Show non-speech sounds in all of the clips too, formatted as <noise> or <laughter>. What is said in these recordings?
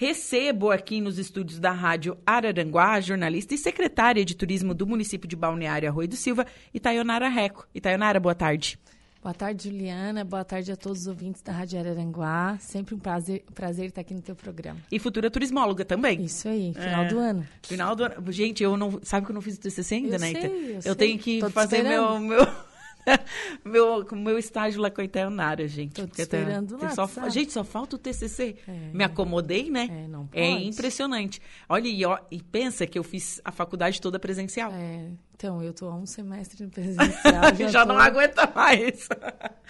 Recebo aqui nos estúdios da Rádio Araranguá a jornalista e secretária de turismo do município de Balneário Arroio do Silva, Itaionara Reco. Itaionara, boa tarde. Boa tarde, Juliana. Boa tarde a todos os ouvintes da Rádio Araranguá. Sempre um prazer, prazer estar aqui no teu programa. E futura turismóloga também. Isso aí, final é. do ano. Final do ano. Gente, eu não. Sabe que eu não fiz o TCC ainda, eu né? Sei, eu, eu sei. tenho que Tô fazer meu, meu, <laughs> meu, meu estágio lá com a Itaionara, gente. Tô te esperando tem lá, só, sabe? Gente, só falta o TCC. É. Me acomodei, né? É, não É pode. impressionante. Olha, e, ó, e pensa que eu fiz a faculdade toda presencial. É, então, eu tô há um semestre no <laughs> presencial. Já, Já, não tô, aguenta mais.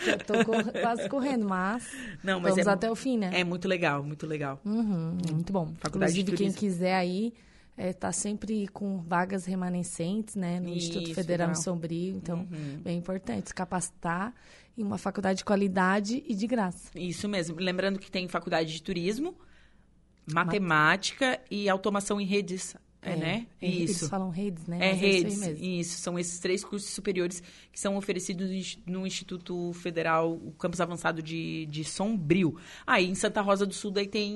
Já tô cor- quase correndo, mas, Não, mas vamos é, até o fim, né? é muito legal, muito legal. Uhum, muito bom. Faculdade de Inclusive, quem quiser aí, é, tá sempre com vagas remanescentes, né? No Isso, Instituto Federal de Sombrio. Então, Uhum. bem importante se capacitar em uma faculdade de qualidade e de graça. Isso mesmo. Lembrando que tem faculdade de turismo, matemática e automação em redes. É, né? é, Eles Isso. falam redes, né? É Mas redes, isso aí mesmo. isso. São esses três cursos superiores que são oferecidos no Ins- no Instituto Federal, o Campus Avançado de, de Sombrio. Aí, em Santa Rosa do Sul, daí tem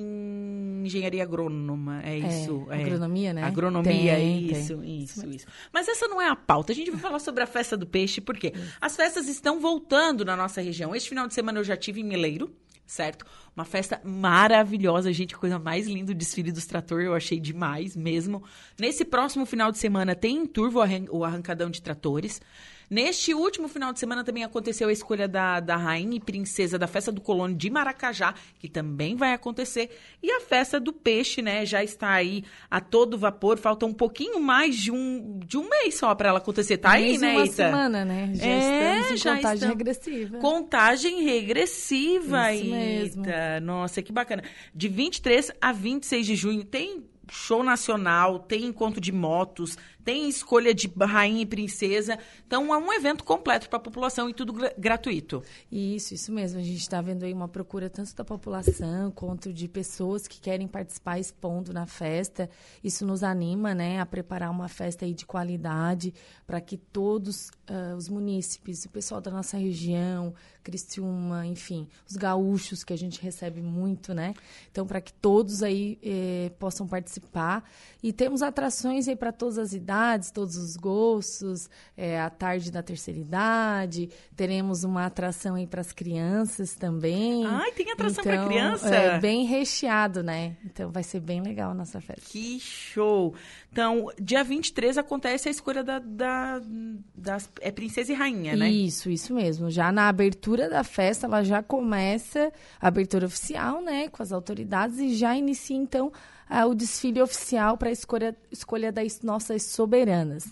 engenharia agrônoma, é isso. é. agronomia, né? Agronomia, Tem, tem. isso, isso, isso. Mas essa não é a pauta. A gente vai falar sobre a festa do peixe, porque as festas estão voltando na nossa região. Este final de semana eu já tive em Meleiro, certo? Uma festa maravilhosa, gente, coisa mais linda, o desfile dos trator, eu achei demais mesmo. Nesse próximo final de semana tem em Turvo o arrancadão de tratores. Neste último final de semana também aconteceu a escolha da, da rainha e princesa da festa do Colônia de Maracajá, que também vai acontecer. E a festa do peixe, né, já está aí a todo vapor. Falta um pouquinho mais de um, de um mês só para ela acontecer. Tá aí, né, uma Ita? semana, né? Já É, estamos em já contagem estamos. regressiva. Contagem regressiva, Isso mesmo. Ita. Nossa, que bacana. De 23 a 26 de junho tem show nacional, tem encontro de motos, tem escolha de rainha e princesa. Então é um evento completo para a população e tudo gra- gratuito. Isso, isso mesmo. A gente está vendo aí uma procura tanto da população quanto de pessoas que querem participar expondo na festa. Isso nos anima, né, a preparar uma festa aí de qualidade para que todos ah, os munícipes, o pessoal da nossa região, Criciúma, enfim, os gaúchos que a gente recebe muito, né? Então, para que todos aí eh, possam participar. E temos atrações aí para todas as idades, todos os gostos, eh, a tarde da terceira idade, teremos uma atração aí para as crianças também. Ai, tem atração Então, criança? É bem recheado, né? Então vai ser bem legal a nossa festa. Que show! Então, dia 23 acontece a escolha da, da, das. É princesa e rainha, né? Isso, isso mesmo. Já na abertura da festa, ela já começa a abertura oficial, né, com as autoridades e já inicia então ah, o desfile oficial para a escolha, escolha das nossas soberanas.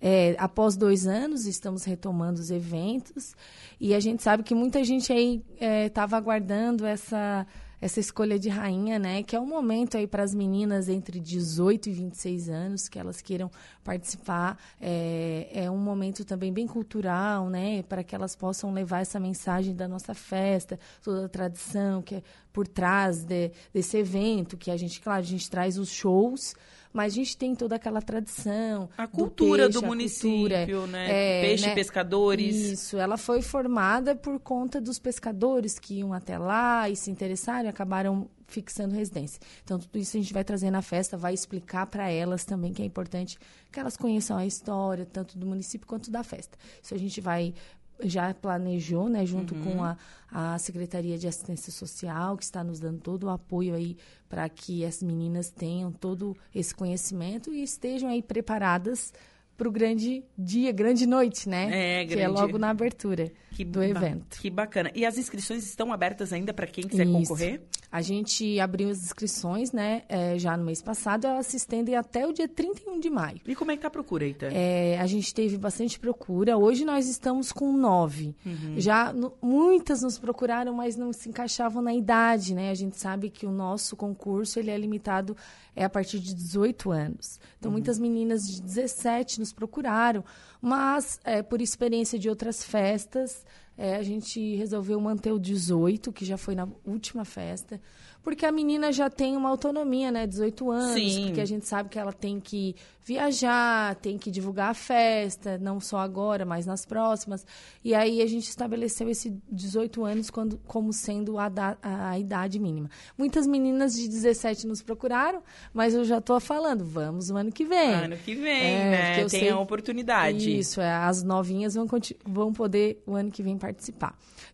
É, após dois anos, estamos retomando os eventos e a gente sabe que muita gente aí estava aguardando essa essa escolha de rainha, né? Que é um momento aí para as meninas entre 18 e 26 anos que elas queiram participar. É, é um momento também bem cultural, né? Para que elas possam levar essa mensagem da nossa festa, toda a tradição que é por trás de- desse evento, que a gente, claro, a gente traz os shows, mas a gente tem toda aquela tradição. A cultura do, peixe, a município, cultura, né? é, Peixe, né? pescadores. Isso, ela foi formada por conta dos pescadores que iam até lá e se interessaram e acabaram fixando residência. Então, tudo isso a gente vai trazer na festa, vai explicar para elas também que é importante que elas conheçam a história, tanto do município quanto da festa. Isso a gente vai já planejou, né, junto com a, a Secretaria de Assistência Social, que está nos dando todo o apoio aí para que as meninas tenham todo esse conhecimento e estejam aí preparadas para o grande dia, grande noite, né? É, Que é grande- logo na abertura Que do evento. Que bacana. E as inscrições estão abertas ainda para quem quiser Isso. concorrer? A gente abriu as inscrições, né, é, já no mês passado, elas se estendem até o dia 31 de maio. E como é que tá a procura, Eita? É, a gente teve bastante procura. Hoje nós estamos com nove. Uhum. Já no- muitas nos procuraram, mas não se encaixavam na idade, né? A gente sabe que o nosso concurso ele é limitado é a partir de 18 anos. Então muitas meninas de 17 nos procuraram, mas é, por experiência de outras festas é, a gente resolveu manter o 18, que já foi na última festa, porque a menina já tem uma autonomia, né? 18 anos, Sim. porque a gente sabe que ela tem que viajar, tem que divulgar a festa, não só agora, mas nas próximas. E aí a gente estabeleceu esse 18 anos quando, como sendo a, da- a idade mínima. Muitas meninas de 17 nos procuraram, mas eu já estou falando, vamos o ano que vem. Ano que vem, É, né? Tem sei- a oportunidade. Isso, é, as novinhas vão, vão poder o ano que vem participar.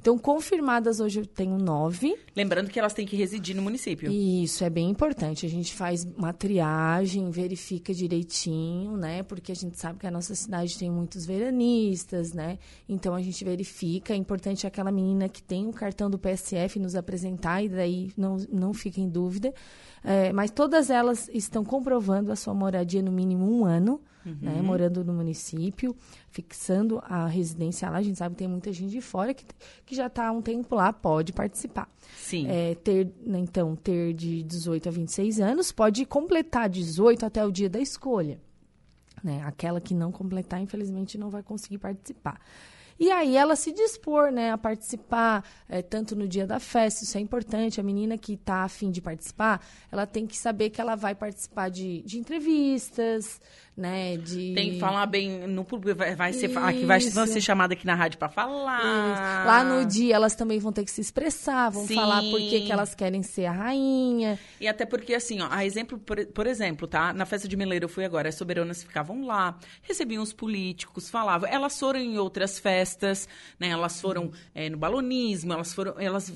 Então, confirmadas hoje eu tenho nove. Lembrando que elas têm que residir no município. Isso é bem importante. A gente faz uma triagem, verifica direitinho, né? Porque a gente sabe que a nossa cidade tem muitos veranistas, né? Então a gente verifica. É importante aquela menina que tem o cartão do PSF nos apresentar e daí não, não fica em dúvida. É, mas todas elas estão comprovando a sua moradia no mínimo um ano. Né, morando no município, fixando a residência lá. A gente sabe que tem muita gente de fora que, que já está há um tempo lá, pode participar Sim. é, ter, né, então, ter de 18 a 26 anos, pode completar 18 até o dia da escolha. Né? Aquela que não completar, infelizmente, não vai conseguir participar. E aí ela se dispor né, a participar, é, tanto no dia da festa, isso é importante. A menina que está afim de participar, ela tem que saber que ela vai participar de, de entrevistas, né? De... Tem que falar bem no público. Vai, vai ser, aqui vai, Isso. ser chamada aqui na rádio pra falar. Lá no dia elas também vão ter que se expressar, vão Sim. falar por que que elas querem ser a rainha. E até porque, assim, ó, a exemplo, por, por exemplo, tá? Na festa de Meleiro eu fui agora, as soberanas ficavam lá, recebiam os políticos, falavam. Elas foram em outras festas, né? Elas foram é, no balonismo, elas foram. Elas,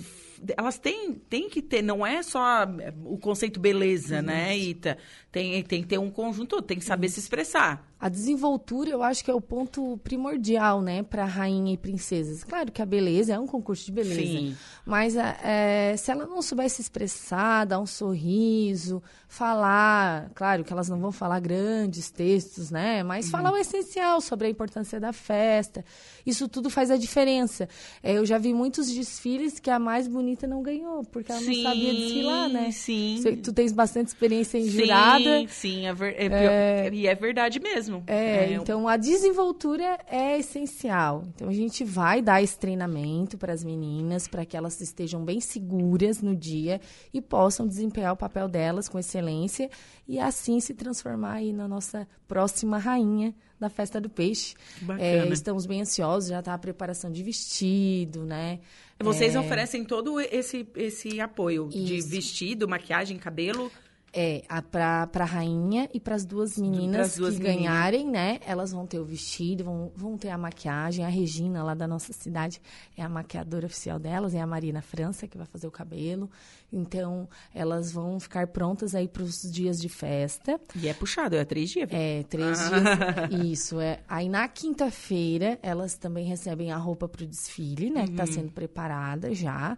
elas têm, têm que ter, não é só é, o conceito beleza, né, Ita? Tem, tem que ter um conjunto, tem que saber se expressar. A desenvoltura, eu acho que é o ponto primordial, né, para rainha e princesas. Claro que a beleza é um concurso de beleza, Sim. mas é, se ela não souber se expressar, dar um sorriso, falar, claro que elas não vão falar grandes textos, né, mas Uhum. falar o essencial sobre a importância da festa. Isso tudo faz a diferença. É, eu já vi muitos desfiles que a mais bonita não ganhou, porque ela não sabia desfilar, né? Sim. Você- Tu tens bastante experiência em Sim, jurada. Sim, é ver- é pior- e é verdade mesmo. É, então a desenvoltura é essencial. Então a gente vai dar esse treinamento para as meninas, para que elas estejam bem seguras no dia e possam desempenhar o papel delas com excelência e assim se transformar aí na nossa próxima rainha da festa do peixe. Bacana. É, estamos bem ansiosos, já está a preparação de vestido, né? Vocês É, oferecem todo esse, esse apoio de Isso. vestido, maquiagem, cabelo. É, a, pra, pra rainha e pras duas meninas duas que meninas. ganharem, né? Elas vão ter o vestido, vão, vão ter a maquiagem. A Regina, lá da nossa cidade, é a maquiadora oficial delas, é a Marina França, que vai fazer o cabelo. Então, elas vão ficar prontas aí pros dias de festa. E é puxado, é três dias. viu? É, três dias. <laughs> Isso, é. Aí na quinta-feira, elas também recebem a roupa pro desfile, né? Que tá sendo preparada já.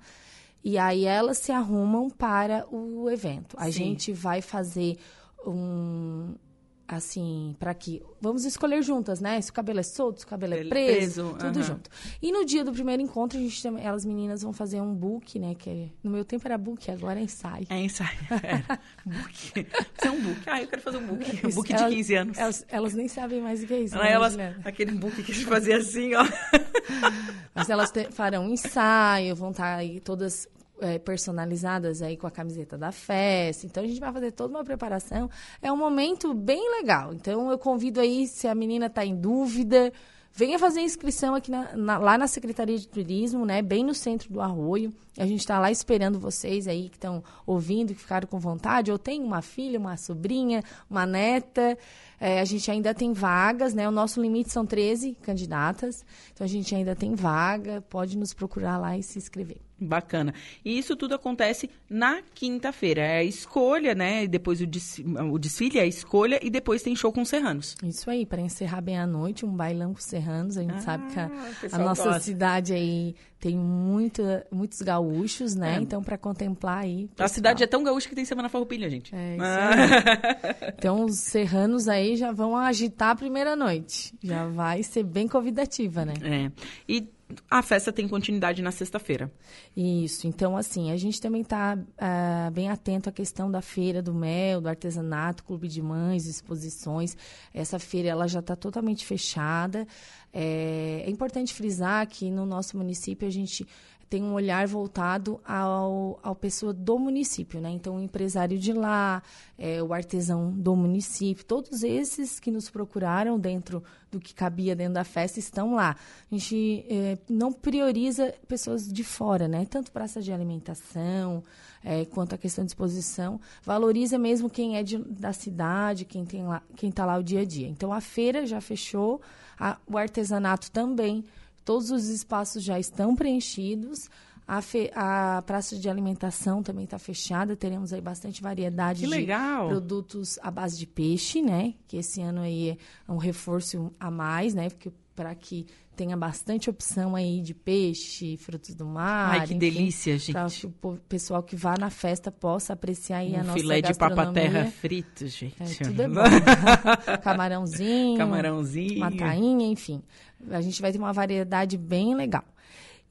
E aí elas se arrumam para o evento. A Sim. gente vai fazer um. Assim, para que. Vamos escolher juntas, né? Se o cabelo é solto, se o cabelo é Ele preso, preso, tudo junto. E no dia do primeiro encontro, a gente elas meninas vão fazer um book, né? Que é- no meu tempo era book, agora é ensaio. É ensaio. <laughs> É. book. Você é um book. Ah, eu quero fazer um book. Um book de elas- 15 anos. Elas, elas nem sabem mais o que é isso. Não, né, elas, Juliana? aquele book que a gente fazia assim, ó. <laughs> Mas elas te- farão um ensaio, vão estar aí todas é, personalizadas aí com a camiseta da festa. Então a gente vai fazer toda uma preparação. É um momento bem legal. Então eu convido aí, se a menina está em dúvida, venha fazer inscrição aqui na- na- lá na Secretaria de Turismo, né? Bem no centro do Arroio. A gente está lá esperando vocês aí que estão ouvindo, que ficaram com vontade, ou tem uma filha, uma sobrinha, uma neta. É, a gente ainda tem vagas, né? O nosso limite são 13 candidatas. Então a gente ainda tem vaga, pode nos procurar lá e se inscrever. Bacana. E isso tudo acontece na quinta-feira. É a escolha, né? E depois o, desfi- o desfile, é a escolha, e depois tem show com serranos. Isso aí, para encerrar bem a noite, um bailão com serranos. A gente Ah, sabe que a, a nossa gosta. cidade aí tem muita, muitos gaúchos, né? É. Então, para contemplar aí. A cidade é tão gaúcha que tem Semana Farroupilha, gente. É, isso Ah. <laughs> Então, os serranos aí já vão agitar a primeira noite. Já vai ser bem convidativa, né? É. E a festa tem continuidade na sexta-feira. Isso. Então, assim, a gente também está bem atento à questão da feira do mel, do artesanato, clube de mães, exposições. Essa feira ela já está totalmente fechada. É, é importante frisar que no nosso município a gente tem um olhar voltado ao, ao pessoa do município, né? Então, o empresário de lá, é, o artesão do município, todos esses que nos procuraram dentro do que cabia dentro da festa estão lá. A gente é, não prioriza pessoas de fora, né? Tanto praça de alimentação, é, quanto a questão de exposição, valoriza mesmo quem é de, da cidade, quem lá, quem está lá o dia a dia. Então, a feira já fechou, a, o artesanato também Todos os espaços já estão preenchidos. A, fe, a praça de alimentação também está fechada. Teremos aí bastante variedade que de legal. produtos à base de peixe, né? Que esse ano aí é um reforço a mais, né? Porque para que tenha bastante opção aí de peixe, frutos do mar. Ai, que enfim, delícia, gente. Para que o pessoal que vá na festa possa apreciar aí um a nossa filé de papa-terra frito, gente. É, tudo é <laughs> bom. Camarãozinho. Camarãozinho. Uma tainha, enfim. A gente vai ter uma variedade bem legal.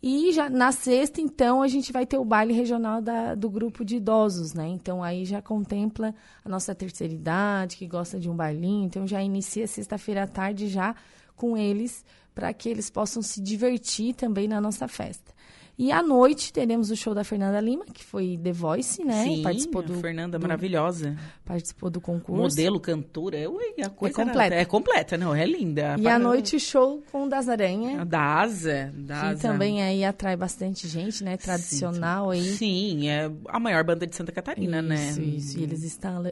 E já na sexta, então, a gente vai ter o baile regional da, do grupo de idosos, né? Então, aí já contempla a nossa terceira idade, que gosta de um bailinho. Então, já inicia sexta-feira à tarde já com eles, para que eles possam se divertir também na nossa festa. E à noite teremos o show da Fernanda Lima, que foi The Voice, né? Sim, participou do, Fernanda do, maravilhosa. Participou do concurso. Modelo, cantora, ui, a coisa é completa. é completa, não, é linda. E à noite show com o das Aranha. Da Asa, da que Asa. também aí atrai bastante gente, né? Tradicional Sim, aí. Sim, é a maior banda de Santa Catarina, isso, né? Isso, isso. E eles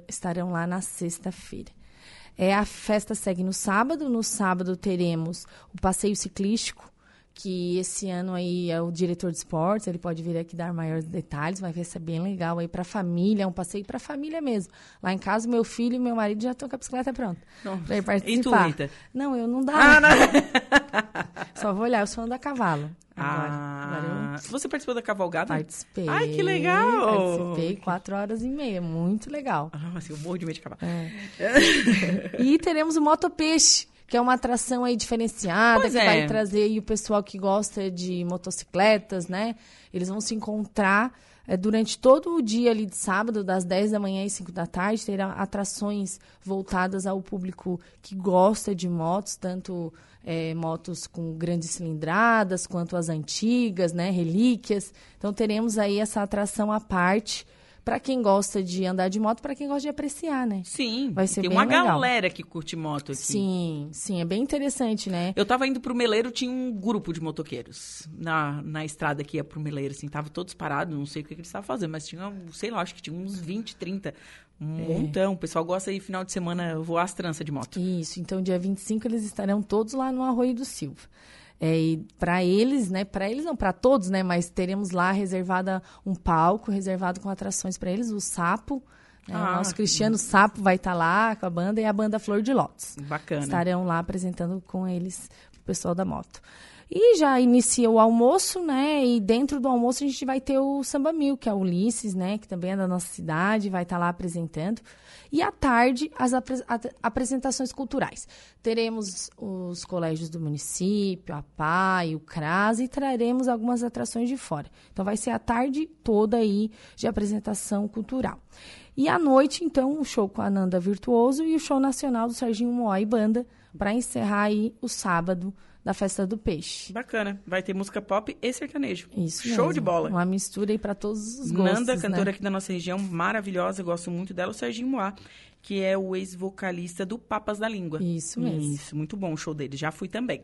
estarão lá na sexta-feira. É, a festa segue no sábado. No sábado teremos o passeio ciclístico, que esse ano aí é o diretor de esportes, ele pode vir aqui dar maiores detalhes, mas vai ser bem legal aí para a família, é um passeio para a família mesmo. Lá em casa, meu filho e meu marido já estão com a bicicleta pronta. Para ir participar. E tu, Rita? Não, eu não dá. Ah, não. <laughs> Só vou olhar, eu sou da cavalo. Agora. Ah, Agora você participou da cavalgada? Participei. Ai, que legal! Participei quatro horas e meia, muito legal. Ah, assim, eu morro de medo de cavalo. É. <laughs> e teremos o Motopeixe, que é uma atração aí diferenciada, Pois que é. vai trazer aí o pessoal que gosta de motocicletas, né? Eles vão se encontrar é, durante todo o dia ali de sábado, das 10 da manhã às 5 da tarde, terá atrações voltadas ao público que gosta de motos, tanto é, motos com grandes cilindradas, quanto as antigas, né? Relíquias. Então teremos aí essa atração à parte para quem gosta de andar de moto, para quem gosta de apreciar, né? Sim, Vai ser tem bem uma legal. galera que curte moto aqui. Sim, sim, é bem interessante, né? Eu tava indo pro Meleiro, tinha um grupo de motoqueiros na, na estrada que ia pro Meleiro, assim, tava todos parados, não sei o que, que eles estavam fazendo, mas tinha, sei lá, acho que tinha uns 20, 30, um É. montão. O pessoal gosta aí, final de semana, voar as tranças de moto. Isso, então dia 25 eles estarão todos lá no Arroio do Silva. É, e para eles, né, para eles não, para todos, né, mas teremos lá reservada um palco reservado com atrações para eles, o Sapo, né, Ah, o nosso Cristiano Sapo vai estar lá com a banda e a banda Flor de Lótus. Bacana. Estarão lá apresentando com eles o pessoal da moto. E já inicia o almoço, né? E dentro do almoço a gente vai ter o Samba Mil, que é o Ulisses, né? Que também é da nossa cidade, vai estar lá apresentando. E à tarde, as apre- apresentações culturais. Teremos os colégios do município, a PAI, o CRAS e traremos algumas atrações de fora. Então vai ser a tarde toda aí de apresentação cultural. E à noite, então, o show com a Nanda Virtuoso e o show nacional do Serginho Moá e Banda, para encerrar aí o sábado da Festa do Peixe. Bacana. Vai ter música pop e sertanejo. Isso Show mesmo. de bola. Uma mistura aí para todos os gostos, Nanda, cantora né? aqui da nossa região, maravilhosa, gosto muito dela. O Serginho Moá, que é o ex-vocalista do Papas da Língua. Isso mesmo. Isso, muito bom o show dele. Já fui também.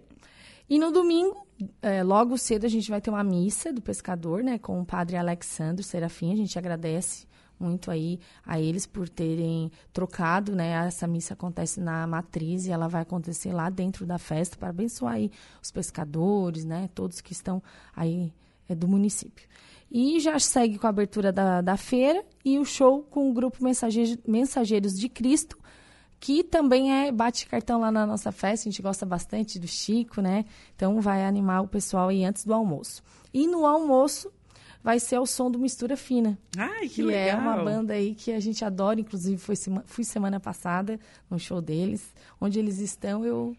E no domingo, é, logo cedo, a gente vai ter uma missa do pescador, né? Com o padre Alexandre Serafim. A gente agradece muito aí a eles por terem trocado, né? Essa missa acontece na matriz e ela vai acontecer lá dentro da festa para abençoar aí os pescadores, né? Todos que estão aí é, do município. E já segue com a abertura da, da feira e o show com o grupo Mensageiros, Mensageiros de Cristo, que também é bate cartão lá na nossa festa, a gente gosta bastante do Chico, né? Então vai animar o pessoal aí antes do almoço. E no almoço vai ser o som do Mistura Fina, Ai, que, que legal. é uma banda aí que a gente adora, inclusive foi sema- fui semana passada no show deles, onde eles estão, eu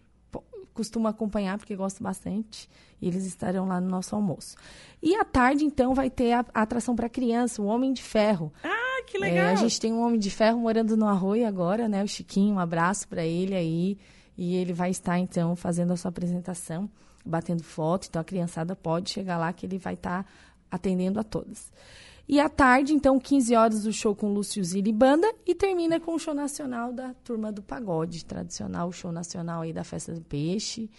costumo acompanhar porque gosto bastante, e eles estarão lá no nosso almoço. E à tarde então vai ter a, a atração para criança, o Homem de Ferro. Ah, que É, legal. a gente tem um homem de ferro morando no Arroio agora, né? O Chiquinho, um abraço para ele aí. E ele vai estar, então, fazendo a sua apresentação, batendo foto. Então, a criançada pode chegar lá que ele vai estar atendendo a todas. E à tarde, então, 15 horas, o show com Lúcio Zilli Banda e termina com o show nacional da Turma do Pagode, tradicional show nacional aí da Festa do Peixe.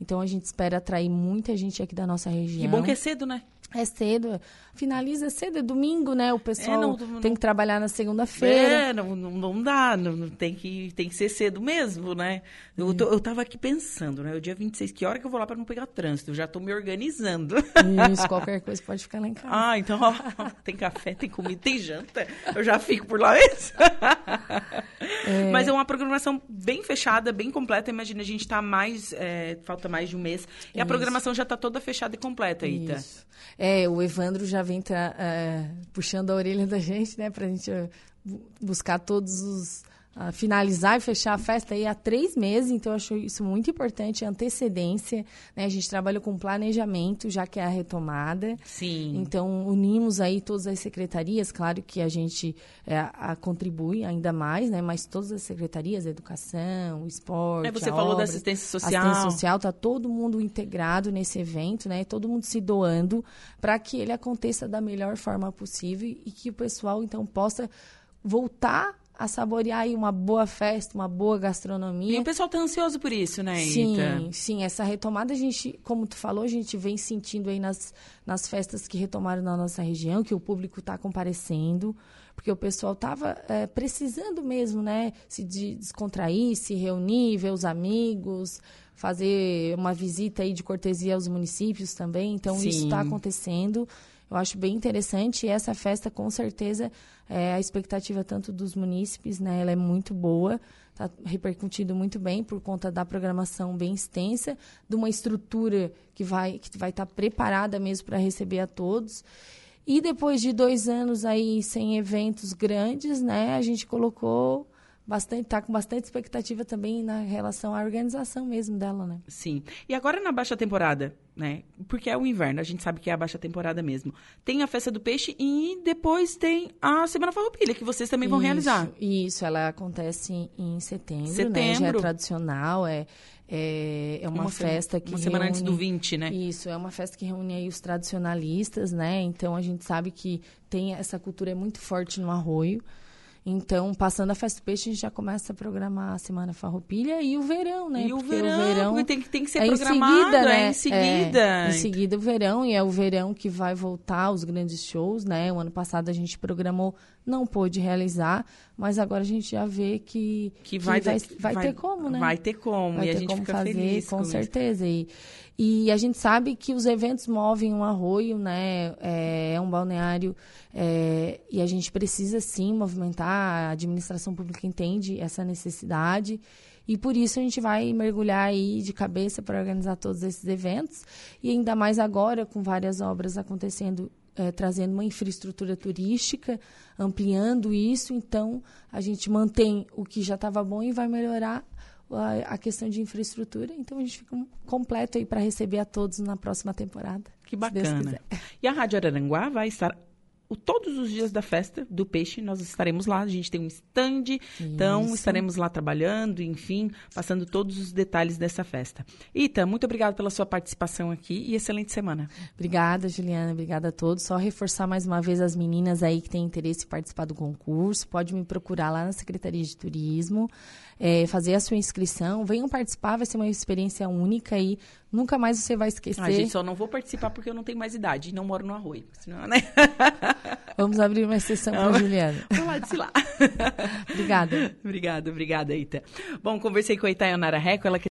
Então a gente espera atrair muita gente aqui da nossa região. Que bom que é cedo, né? É cedo, finaliza cedo, é domingo, né? O pessoal é, não, não, tem que trabalhar na segunda-feira. É, não, não, dá, não, tem, que, tem que ser cedo mesmo, né? Eu, tô, eu tava aqui pensando, né? O dia 26, que hora que eu vou lá para não pegar trânsito? Eu já tô me organizando. Isso, qualquer coisa pode ficar lá em casa. Ah, então, ó, tem café, tem comida, tem janta. Eu já fico por lá mesmo. <laughs> É... Mas é uma programação bem fechada, bem completa. Imagina, a gente tá mais, é, falta mais de um mês. E Isso. a programação já tá toda fechada e completa, Ita. Isso. É, o Evandro já vem uh, puxando a orelha da gente, né, pra gente uh, buscar todos os uh, finalizar e fechar a festa aí há três meses, então eu acho isso muito importante, antecedência, né? A gente trabalha com planejamento, já que é a retomada. Sim. Então, unimos aí todas as secretarias, claro que a gente é, a, contribui ainda mais, né? Mas todas as secretarias, educação, esporte, é, você falou obra, da assistência social. Assistência social, tá todo mundo integrado nesse evento, né? Todo mundo se doando para que ele aconteça da melhor forma possível e que o pessoal, então, possa voltar a saborear aí uma boa festa, uma boa gastronomia. E o pessoal tá ansioso por isso, né, Sim, Ita? sim. Essa retomada, a gente, como tu falou, a gente vem sentindo aí nas, nas festas que retomaram na nossa região, que o público está comparecendo, porque o pessoal estava é, precisando mesmo, né, se descontrair, se reunir, ver os amigos, fazer uma visita aí de cortesia aos municípios também. Então, sim. isso está acontecendo. Eu acho bem interessante e essa festa, com certeza, é, a expectativa tanto dos munícipes, né, ela é muito boa, está repercutindo muito bem por conta da programação bem extensa, de uma estrutura que vai que vai estar tá preparada mesmo para receber a todos. E depois de dois anos aí sem eventos grandes, né, a gente colocou bastante, tá com bastante expectativa também na relação à organização mesmo dela, né? Sim. E agora na baixa temporada, né? Porque é o inverno, a gente sabe que é a baixa temporada mesmo. Tem a festa do peixe e depois tem a Semana Farroupilha, que vocês também vão isso, realizar. Isso, ela acontece em setembro, setembro. né? Já é tradicional, é é, é uma, uma festa que. Uma semana reúne, antes do 20, né? Isso, é uma festa que reúne aí os tradicionalistas, né? Então a gente sabe que tem essa cultura é muito forte no arroio. Então, passando a festa do peixe, a gente já começa a programar a Semana Farroupilha e o verão, né? E o verão, o verão tem, tem que ser é programado, em seguida, né? É em seguida. É, em seguida o verão, e é o verão que vai voltar os grandes shows, né? O ano passado a gente programou, não pôde realizar, mas agora a gente já vê que, que, vai, que vai, vai, vai, ter como, né? Vai ter como, vai e ter a gente como fica fazer, feliz com, com certeza. E, e a gente sabe que os eventos movem um arroio, né? É, é um balneário é, e a gente precisa sim movimentar. A administração pública entende essa necessidade e por isso a gente vai mergulhar aí de cabeça para organizar todos esses eventos e ainda mais agora com várias obras acontecendo é, trazendo uma infraestrutura turística, ampliando isso, então a gente mantém o que já estava bom e vai melhorar a, questão de infraestrutura. Então a gente fica completo aí para receber a todos na próxima temporada. Que bacana. E a Rádio Araranguá vai estar todos os dias da festa do peixe, nós estaremos lá. A gente tem um stand, Isso. então estaremos lá trabalhando, enfim, passando todos os detalhes dessa festa. Ita, muito obrigada pela sua participação aqui e excelente semana. Obrigada, Juliana. Obrigada a todos. Só reforçar mais uma vez as meninas aí que têm interesse em participar do concurso. Pode me procurar lá na Secretaria de Turismo, é, fazer a sua inscrição. Venham participar, vai ser uma experiência única e nunca mais você vai esquecer. A gente só não vou participar porque eu não tenho mais idade e não moro no arroio. Senão, né? <laughs> Vamos abrir uma exceção para Juliana. Vamos lá de lá. obrigada. obrigada, obrigada, Ita. Bom, conversei com a Itaionara Reco, ela que